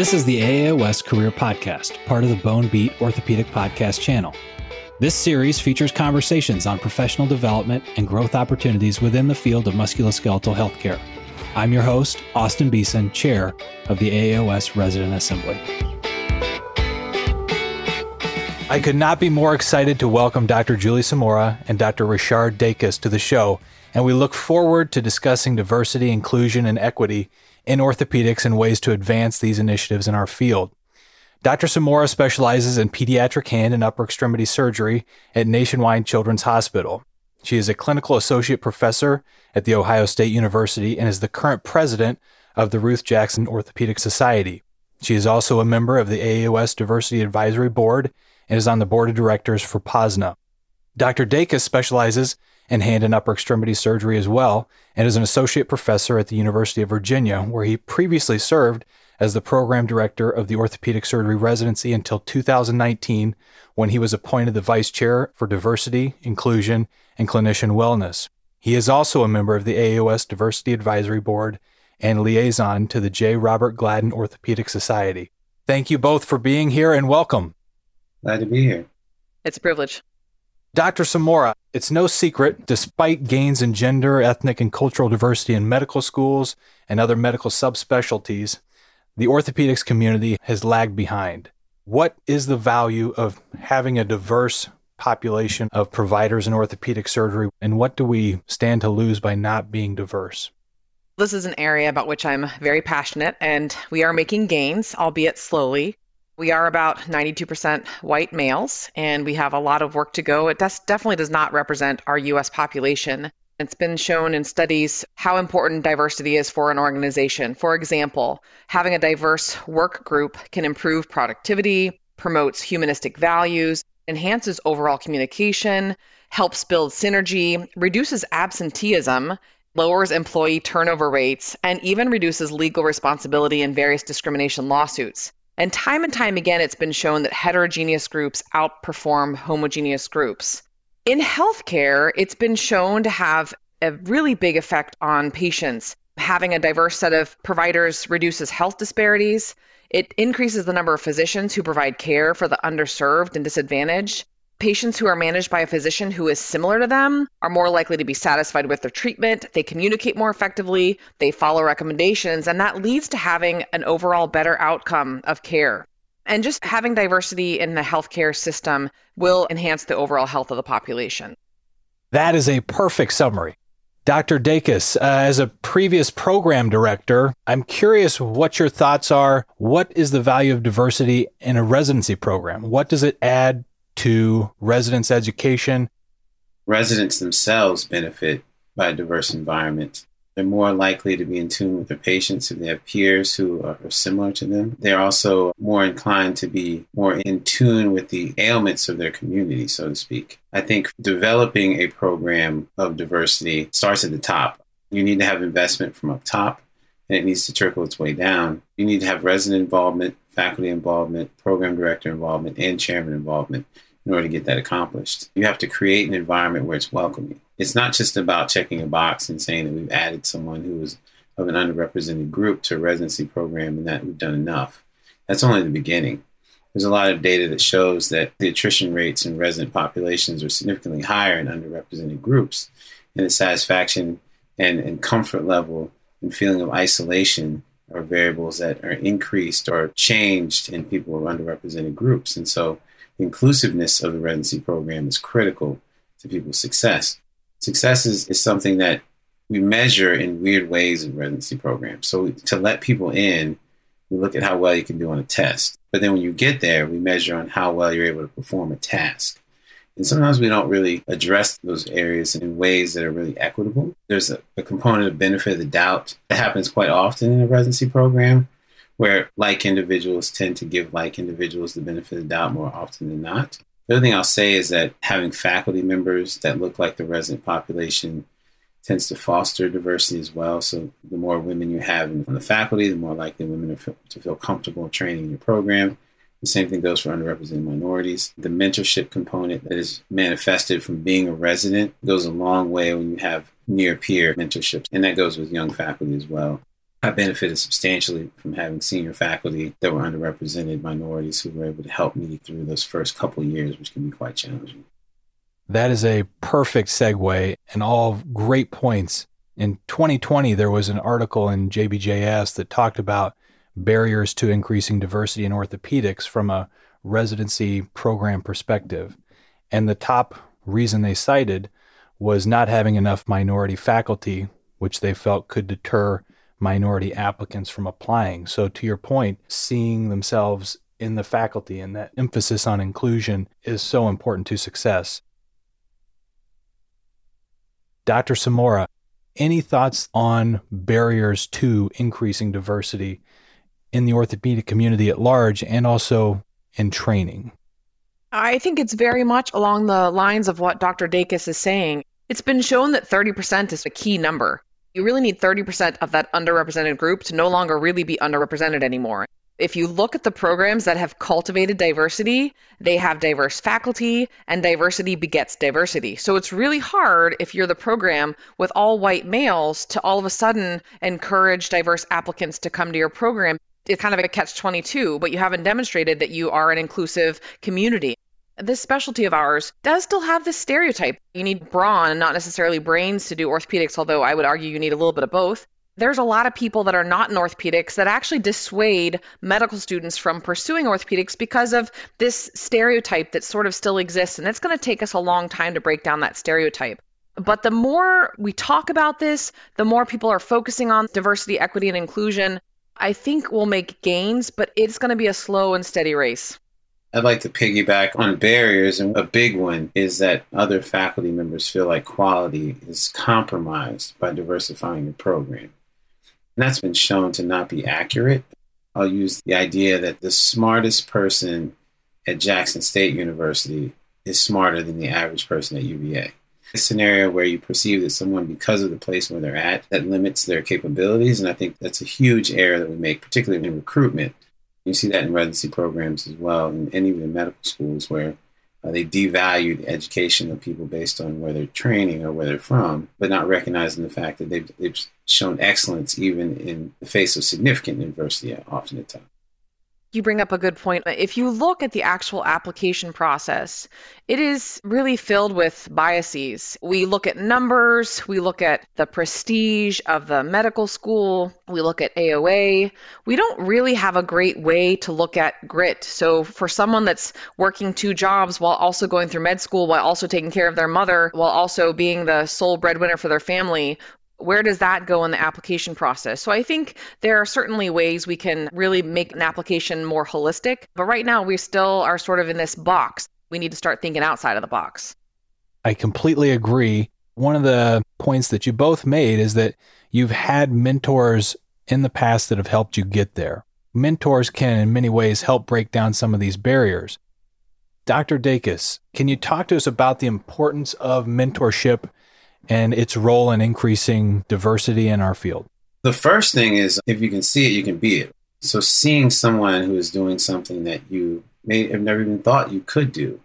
This is the AAOS Career Podcast, part of the Bone Beat Orthopedic Podcast channel. This series features conversations on professional development and growth opportunities within the field of musculoskeletal healthcare. I'm your host, Austin Beason, Chair of the AAOS Resident Assembly. I could not be more excited to welcome Dr. Julie Samora and Dr. Rashard Dacus to the show, and we look forward to discussing diversity, inclusion, and equity in orthopedics and ways to advance these initiatives in our field. Dr. Samora specializes in pediatric hand and upper extremity surgery at Nationwide Children's Hospital. She is a clinical associate professor at The Ohio State University and is the current president of the Ruth Jackson Orthopedic Society. She is also a member of the AAOS Diversity Advisory Board and is on the board of directors for POSNA. Dr. Dacus specializes in hand and upper extremity surgery as well, and is an associate professor at the University of Virginia, where he previously served as the program director of the orthopedic surgery residency until 2019, when he was appointed the vice chair for diversity, inclusion, and clinician wellness. He is also a member of the AAOS Diversity Advisory Board and liaison to the J. Robert Gladden Orthopedic Society. Thank you both for being here and welcome. Glad to be here. It's a privilege. Dr. Samora, it's no secret, despite gains in gender, ethnic, and cultural diversity in medical schools and other medical subspecialties, the orthopedics community has lagged behind. What is the value of having a diverse population of providers in orthopedic surgery, and what do we stand to lose by not being diverse? This is an area about which I'm very passionate, and we are making gains, albeit slowly. We are about 92% white males, and we have a lot of work to go. It des- definitely does not represent our US population. It's been shown in studies how important diversity is for an organization. For example, having a diverse work group can improve productivity, promotes humanistic values, enhances overall communication, helps build synergy, reduces absenteeism, lowers employee turnover rates, and even reduces legal responsibility in various discrimination lawsuits. And time and time again, it's been shown that heterogeneous groups outperform homogeneous groups. In healthcare, it's been shown to have a really big effect on patients. Having a diverse set of providers reduces health disparities. It increases the number of physicians who provide care for the underserved and disadvantaged. Patients who are managed by a physician who is similar to them are more likely to be satisfied with their treatment. They communicate more effectively, they follow recommendations, and that leads to having an overall better outcome of care. And just having diversity in the healthcare system will enhance the overall health of the population. That is a perfect summary. Dr. Dacus, uh, as a previous program director, I'm curious what your thoughts are. What is the value of diversity in a residency program? What does it add to residents' education. Residents themselves benefit by a diverse environment. They're more likely to be in tune with their patients if they have peers who are similar to them. They're also more inclined to be more in tune with the ailments of their community, so to speak. I think developing a program of diversity starts at the top. You need to have investment from up top and it needs to trickle its way down. You need to have resident involvement, faculty involvement, program director involvement, and chairman involvement in order to get that accomplished. You have to create an environment where it's welcoming. It's not just about checking a box and saying that we've added someone who is of an underrepresented group to a residency program and that we've done enough. That's only the beginning. There's a lot of data that shows that the attrition rates in resident populations are significantly higher in underrepresented groups, and the satisfaction and, and comfort level and feeling of isolation are variables that are increased or changed in people of underrepresented groups. And so inclusiveness of the residency program is critical to people's success. Success is, is something that we measure in weird ways in residency programs. So to let people in, we look at how well you can do on a test. But then when you get there, we measure on how well you're able to perform a task. And sometimes we don't really address those areas in ways that are really equitable. There's a, a component of benefit of the doubt that happens quite often in a residency program where like individuals tend to give like individuals the benefit of the doubt more often than not. The other thing I'll say is that having faculty members that look like the resident population tends to foster diversity as well. So the more women you have in the faculty, the more likely women feel, to feel comfortable training in your program. The same thing goes for underrepresented minorities. The mentorship component that is manifested from being a resident goes a long way when you have near peer mentorships, and that goes with young faculty as well. I benefited substantially from having senior faculty that were underrepresented minorities who were able to help me through those first couple years, which can be quite challenging. That is a perfect segue and all great points. In 2020, there was an article in JBJS that talked about barriers to increasing diversity in orthopedics from a residency program perspective. And the top reason they cited was not having enough minority faculty, which they felt could deter minority applicants from applying. So, to your point, seeing themselves in the faculty and that emphasis on inclusion is so important to success. Dr. Samora, any thoughts on barriers to increasing diversity in the orthopedic community at large and also in training? I think it's very much along the lines of what Dr. Dacus is saying. It's been shown that 30% is a key number. You really need 30% of that underrepresented group to no longer really be underrepresented anymore. If you look at the programs that have cultivated diversity, they have diverse faculty, and diversity begets diversity. So it's really hard if you're the program with all white males to all of a sudden encourage diverse applicants to come to your program. It's kind of a catch 22, but you haven't demonstrated that you are an inclusive community this specialty of ours does still have this stereotype. You need brawn, and not necessarily brains, to do orthopedics, although I would argue you need a little bit of both. There's a lot of people that are not in orthopedics that actually dissuade medical students from pursuing orthopedics because of this stereotype that sort of still exists. And it's going to take us a long time to break down that stereotype. But the more we talk about this, the more people are focusing on diversity, equity, and inclusion. I think we'll make gains, but it's going to be a slow and steady race. I'd like to piggyback on barriers, and a big one is that other faculty members feel like quality is compromised by diversifying the program. And that's been shown to not be accurate. I'll use the idea that the smartest person at Jackson State University is smarter than the average person at UVA. A scenario where you perceive that someone, because of the place where they're at, that limits their capabilities. And I think that's a huge error that we make, particularly in recruitment you see that in residency programs as well, and, and even in medical schools where uh, they devalue the education of people based on where they're training or where they're from, but not recognizing the fact that they've, they've shown excellence even in the face of significant adversity often at times. You bring up a good point. If you look at the actual application process, it is really filled with biases. We look at numbers, we look at the prestige of the medical school, we look at AOA. We don't really have a great way to look at grit. So, for someone that's working two jobs while also going through med school, while also taking care of their mother, while also being the sole breadwinner for their family, where does that go in the application process? So I think there are certainly ways we can really make an application more holistic, but right now we still are sort of in this box. We need to start thinking outside of the box. I completely agree. One of the points that you both made is that you've had mentors in the past that have helped you get there. Mentors can, in many ways, help break down some of these barriers. Dr. Dacus, can you talk to us about the importance of mentorship and its role in increasing diversity in our field? The first thing is if you can see it, you can be it. So seeing someone who is doing something that you may have never even thought you could do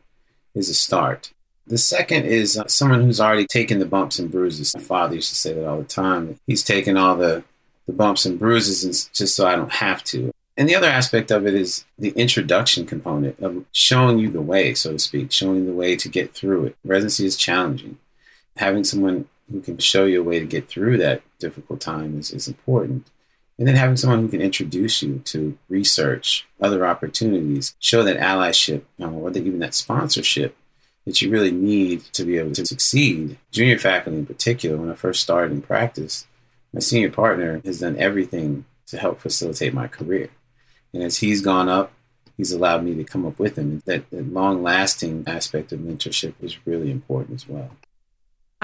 is a start. The second is uh, someone who's already taken the bumps and bruises. My father used to say that all the time. He's taken all the, the bumps and bruises and just so I don't have to. And the other aspect of it is the introduction component of showing you the way, so to speak, showing the way to get through it. Residency is challenging having someone who can show you a way to get through that difficult time is, is important. And then having someone who can introduce you to research, other opportunities, show that allyship, or the, even that sponsorship that you really need to be able to succeed. Junior faculty in particular, when I first started in practice, my senior partner has done everything to help facilitate my career. And as he's gone up, he's allowed me to come up with him. That, that long lasting aspect of mentorship is really important as well.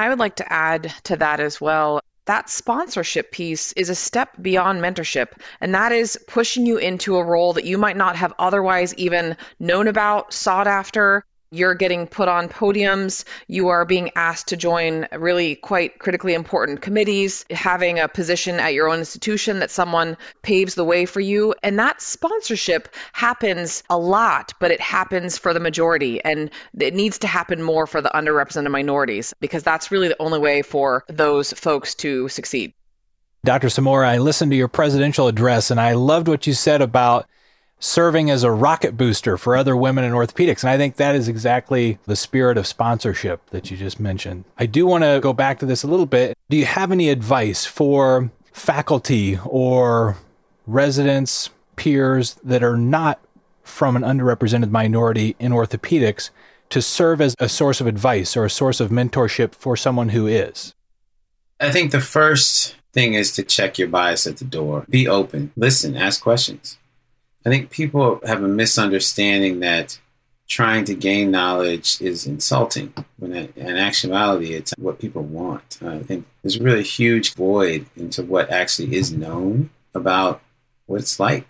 I would like to add to that as well. That sponsorship piece is a step beyond mentorship, and that is pushing you into a role that you might not have otherwise even known about, sought after, you're getting put on podiums, you are being asked to join really quite critically important committees, having a position at your own institution that someone paves the way for you. And that sponsorship happens a lot, but it happens for the majority. And it needs to happen more for the underrepresented minorities because that's really the only way for those folks to succeed. Dr. Samora, I listened to your presidential address and I loved what you said about serving as a rocket booster for other women in orthopedics. And I think that is exactly the spirit of sponsorship that you just mentioned. I do want to go back to this a little bit. Do you have any advice for faculty or residents, peers that are not from an underrepresented minority in orthopedics to serve as a source of advice or a source of mentorship for someone who is? I think the first thing is to check your bias at the door. Be open, listen, ask questions. I think people have a misunderstanding that trying to gain knowledge is insulting when in actuality it's what people want. I think there's really a huge void into what actually is known about what it's like,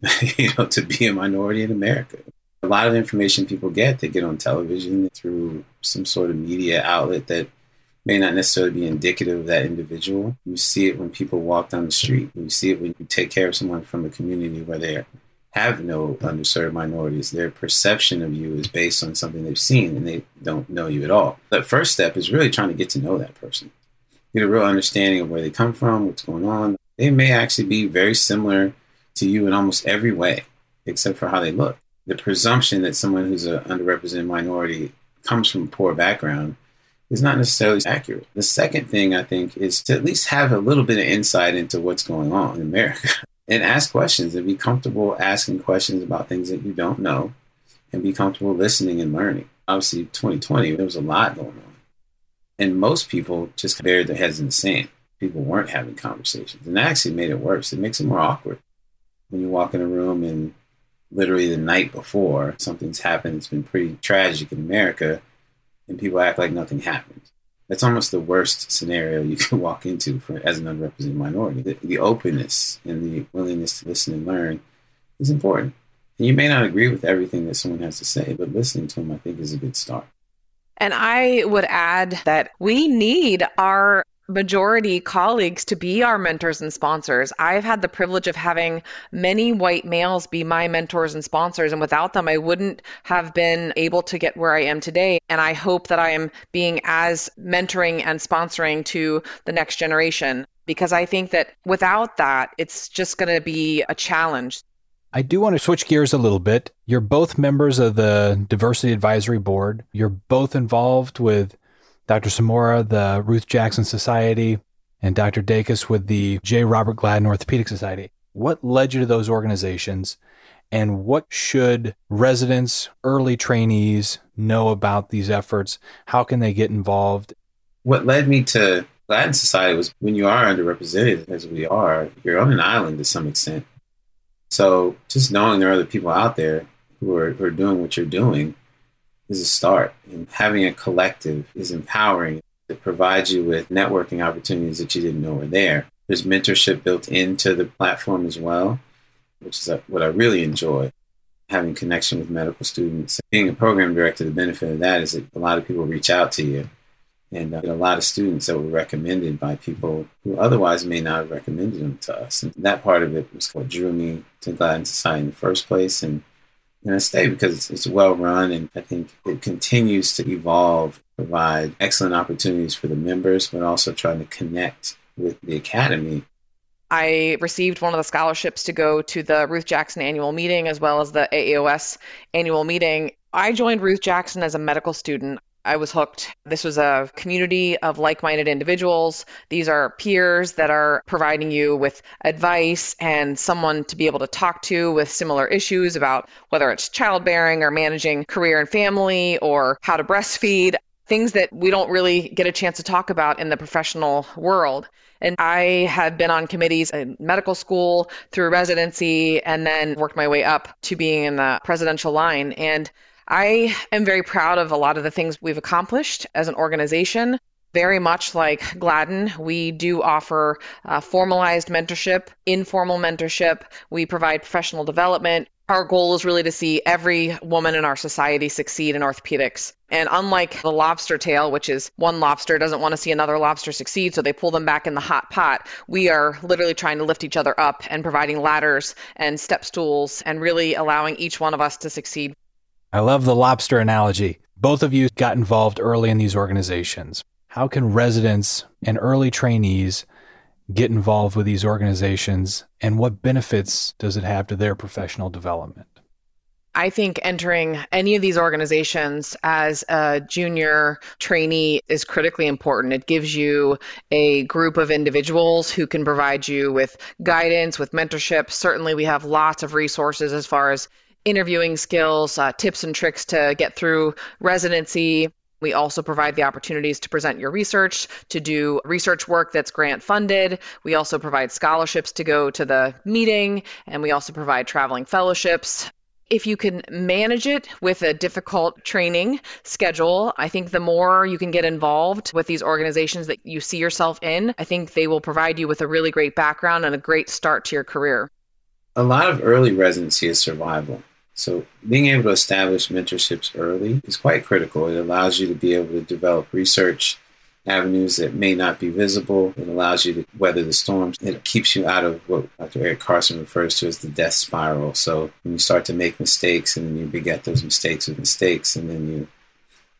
you know, to be a minority in America. A lot of information people get, they get on television through some sort of media outlet that may not necessarily be indicative of that individual. You see it when people walk down the street. You see it when you take care of someone from a community where they have no underserved minorities. Their perception of you is based on something they've seen and they don't know you at all. The first step is really trying to get to know that person, get a real understanding of where they come from, what's going on. They may actually be very similar to you in almost every way, except for how they look. The presumption that someone who's an underrepresented minority comes from a poor background is not necessarily accurate. The second thing I think is to at least have a little bit of insight into what's going on in America and ask questions and be comfortable asking questions about things that you don't know and be comfortable listening and learning. Obviously, 2020, there was a lot going on. And most people just buried their heads in the sand. People weren't having conversations. And that actually made it worse. It makes it more awkward when you walk in a room and literally the night before something's happened, it's been pretty tragic in America and people act like nothing happened. That's almost the worst scenario you can walk into for as an underrepresented minority. The, the openness and the willingness to listen and learn is important. And you may not agree with everything that someone has to say, but listening to them, I think, is a good start. And I would add that we need our majority colleagues to be our mentors and sponsors. I've had the privilege of having many white males be my mentors and sponsors, and without them, I wouldn't have been able to get where I am today. And I hope that I am being as mentoring and sponsoring to the next generation because I think that without that, it's just going to be a challenge. I do want to switch gears a little bit. You're both members of the Diversity Advisory Board. You're both involved with Dr. Samora, the Ruth Jackson Society, and Dr. Dacus with the J. Robert Gladden Orthopedic Society. What led you to those organizations? And what should residents, early trainees know about these efforts? How can they get involved? What led me to Gladden Society was when you are underrepresented, as we are, you're on an island to some extent. So just knowing there are other people out there who are, who are doing what you're doing is a start. And having a collective is empowering. It provides you with networking opportunities that you didn't know were there. There's mentorship built into the platform as well, which is what I really enjoy. Having connection with medical students. Being a program director, the benefit of that is that a lot of people reach out to you. And uh, a lot of students that were recommended by people who otherwise may not have recommended them to us. And that part of it was what drew me to Gladden Society in the first place. And and I stay because it's well run and I think it continues to evolve, provide excellent opportunities for the members, but also trying to connect with the academy. I received one of the scholarships to go to the Ruth Jackson annual meeting as well as the AAOS annual meeting. I joined Ruth Jackson as a medical student. I was hooked. This was a community of like minded individuals. These are peers that are providing you with advice and someone to be able to talk to with similar issues about whether it's childbearing or managing career and family or how to breastfeed, things that we don't really get a chance to talk about in the professional world. And I have been on committees in medical school through residency and then worked my way up to being in the presidential line. And I am very proud of a lot of the things we've accomplished as an organization. Very much like Gladden, we do offer uh, formalized mentorship, informal mentorship. We provide professional development. Our goal is really to see every woman in our society succeed in orthopedics. And unlike the lobster tail, which is one lobster doesn't want to see another lobster succeed, so they pull them back in the hot pot, we are literally trying to lift each other up and providing ladders and step stools and really allowing each one of us to succeed. I love the lobster analogy. Both of you got involved early in these organizations. How can residents and early trainees get involved with these organizations and what benefits does it have to their professional development? I think entering any of these organizations as a junior trainee is critically important. It gives you a group of individuals who can provide you with guidance, with mentorship. Certainly, we have lots of resources as far as interviewing skills, uh, tips and tricks to get through residency. We also provide the opportunities to present your research, to do research work that's grant funded. We also provide scholarships to go to the meeting, and we also provide traveling fellowships if you can manage it with a difficult training schedule, I think the more you can get involved with these organizations that you see yourself in, I think they will provide you with a really great background and a great start to your career. A lot of early residency is survival. So, being able to establish mentorships early is quite critical. It allows you to be able to develop research avenues that may not be visible. It allows you to weather the storms. It keeps you out of what Dr. Eric Carson refers to as the death spiral. So when you start to make mistakes and then you beget those mistakes with mistakes, and then you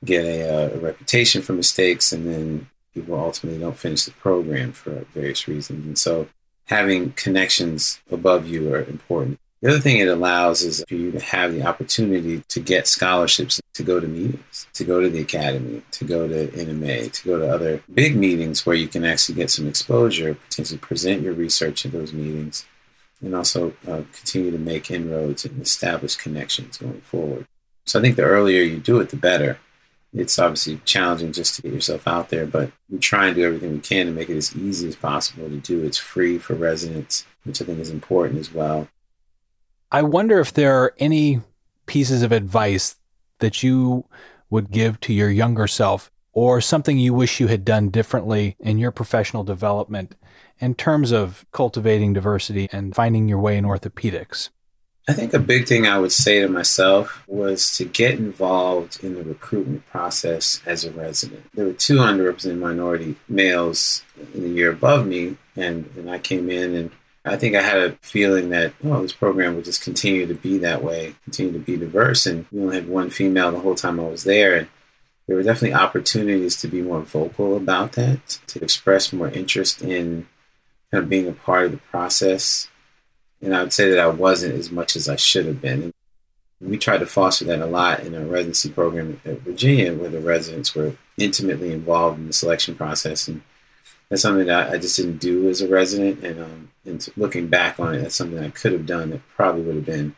get a, uh, a reputation for mistakes, and then people ultimately don't finish the program for various reasons. And so having connections above you are important. The other thing it allows is for you to have the opportunity to get scholarships to go to meetings, to go to the academy, to go to NMA, to go to other big meetings where you can actually get some exposure, potentially present your research at those meetings, and also uh, continue to make inroads and establish connections going forward. So I think the earlier you do it, the better. It's obviously challenging just to get yourself out there, but we try and do everything we can to make it as easy as possible to do. It's free for residents, which I think is important as well. I wonder if there are any pieces of advice that you would give to your younger self or something you wish you had done differently in your professional development in terms of cultivating diversity and finding your way in orthopedics? I think a big thing I would say to myself was to get involved in the recruitment process as a resident. There were two underrepresented minority males in the year above me, and, and I came in and I think I had a feeling that, oh, this program would just continue to be that way, continue to be diverse. And we only had one female the whole time I was there. And there were definitely opportunities to be more vocal about that, to express more interest in kind of being a part of the process. And I would say that I wasn't as much as I should have been. And we tried to foster that a lot in our residency program at Virginia, where the residents were intimately involved in the selection process. And that's something that I just didn't do as a resident. And, um, and looking back on it, that's something I could have done that probably would have been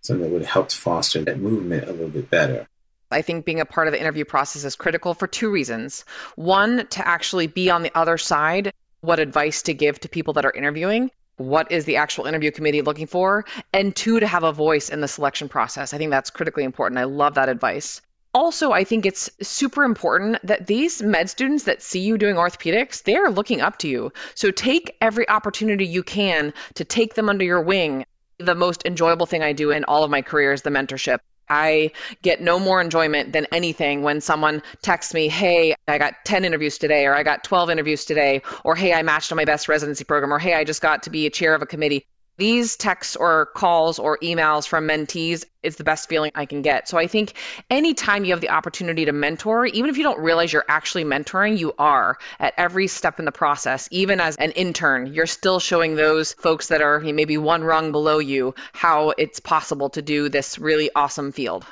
something that would have helped foster that movement a little bit better. I think being a part of the interview process is critical for two reasons. One, to actually be on the other side, what advice to give to people that are interviewing. What is the actual interview committee looking for? And two, to have a voice in the selection process. I think that's critically important. I love that advice also i think it's super important that these med students that see you doing orthopedics they're looking up to you. So take every opportunity you can to take them under your wing. The most enjoyable thing i do in all of my career is the mentorship. I get no more enjoyment than anything when someone texts me, Hey, I got 10 interviews today, or I got 12 interviews today, or Hey, I matched on my best residency program, or Hey, I just got to be a chair of a committee these texts or calls or emails from mentees is the best feeling I can get. So I think anytime you have the opportunity to mentor, even if you don't realize you're actually mentoring, you are at every step in the process. Even as an intern, you're still showing those folks that are maybe one rung below you how it's possible to do this really awesome field.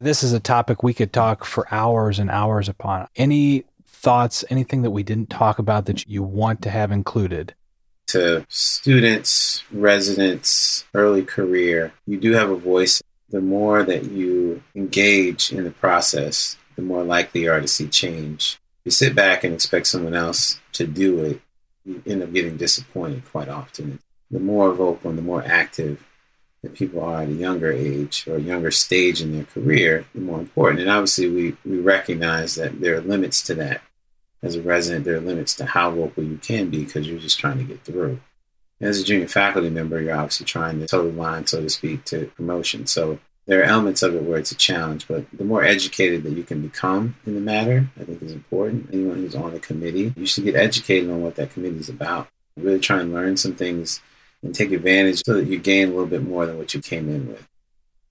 This is a topic we could talk for hours and hours upon. Any thoughts, anything that we didn't talk about that you want to have included? To students, residents, early career, you do have a voice. The more that you engage in the process, the more likely you are to see change. You sit back and expect someone else to do it, you end up getting disappointed quite often. The more vocal and the more active that people are at a younger age or a younger stage in their career, the more important. And obviously, we, we recognize that there are limits to that as a resident, there are limits to how vocal you can be because you're just trying to get through. As a junior faculty member, you're obviously trying to toe the line, so to speak, to promotion. So there are elements of it where it's a challenge, but the more educated that you can become in the matter, I think is important. Anyone who's on a committee, you should get educated on what that committee is about. Really try and learn some things and take advantage so that you gain a little bit more than what you came in with.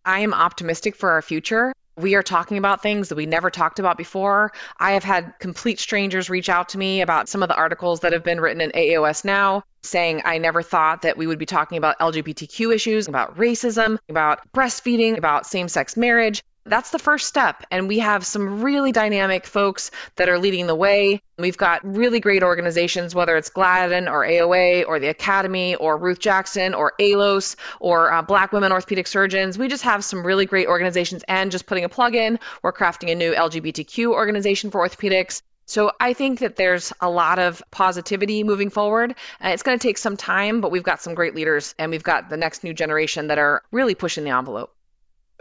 I am optimistic for our future We are talking about things that we never talked about before. I have had complete strangers reach out to me about some of the articles that have been written in AAOS now, saying I never thought that we would be talking about LGBTQ issues, about racism, about breastfeeding, about same sex marriage. That's the first step. And we have some really dynamic folks that are leading the way. We've got really great organizations, whether it's Gladden or AOA or the Academy or Ruth Jackson or ALOS or uh, Black Women Orthopedic Surgeons. We just have some really great organizations. And just putting a plug in, we're crafting a new LGBTQ organization for orthopedics. So I think that there's a lot of positivity moving forward. Uh, it's going to take some time, but we've got some great leaders and we've got the next new generation that are really pushing the envelope.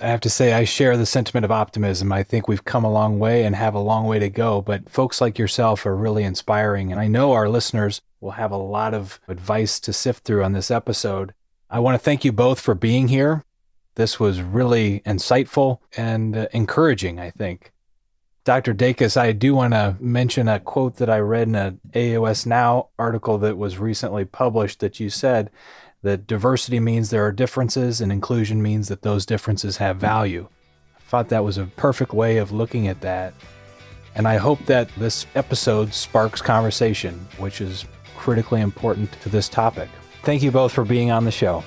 I have to say, I share the sentiment of optimism. I think we've come a long way and have a long way to go, but folks like yourself are really inspiring. And I know our listeners will have a lot of advice to sift through on this episode. I want to thank you both for being here. This was really insightful and uh, encouraging, I think. Dr. Dacus, I do want to mention a quote that I read in an AAOS Now article that was recently published that you said that diversity means there are differences and inclusion means that those differences have value. I thought that was a perfect way of looking at that. And I hope that this episode sparks conversation, which is critically important to this topic. Thank you both for being on the show.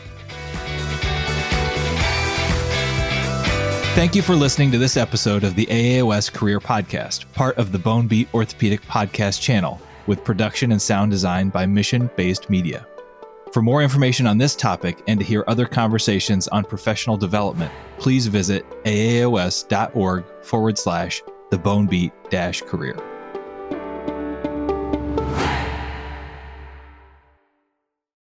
Thank you for listening to this episode of the AAOS Career Podcast, part of the Bone Beat Orthopedic Podcast channel, with production and sound design by Mission Based Media. For more information on this topic and to hear other conversations on professional development, please visit aaos.org forward slash the bonebeat dash career.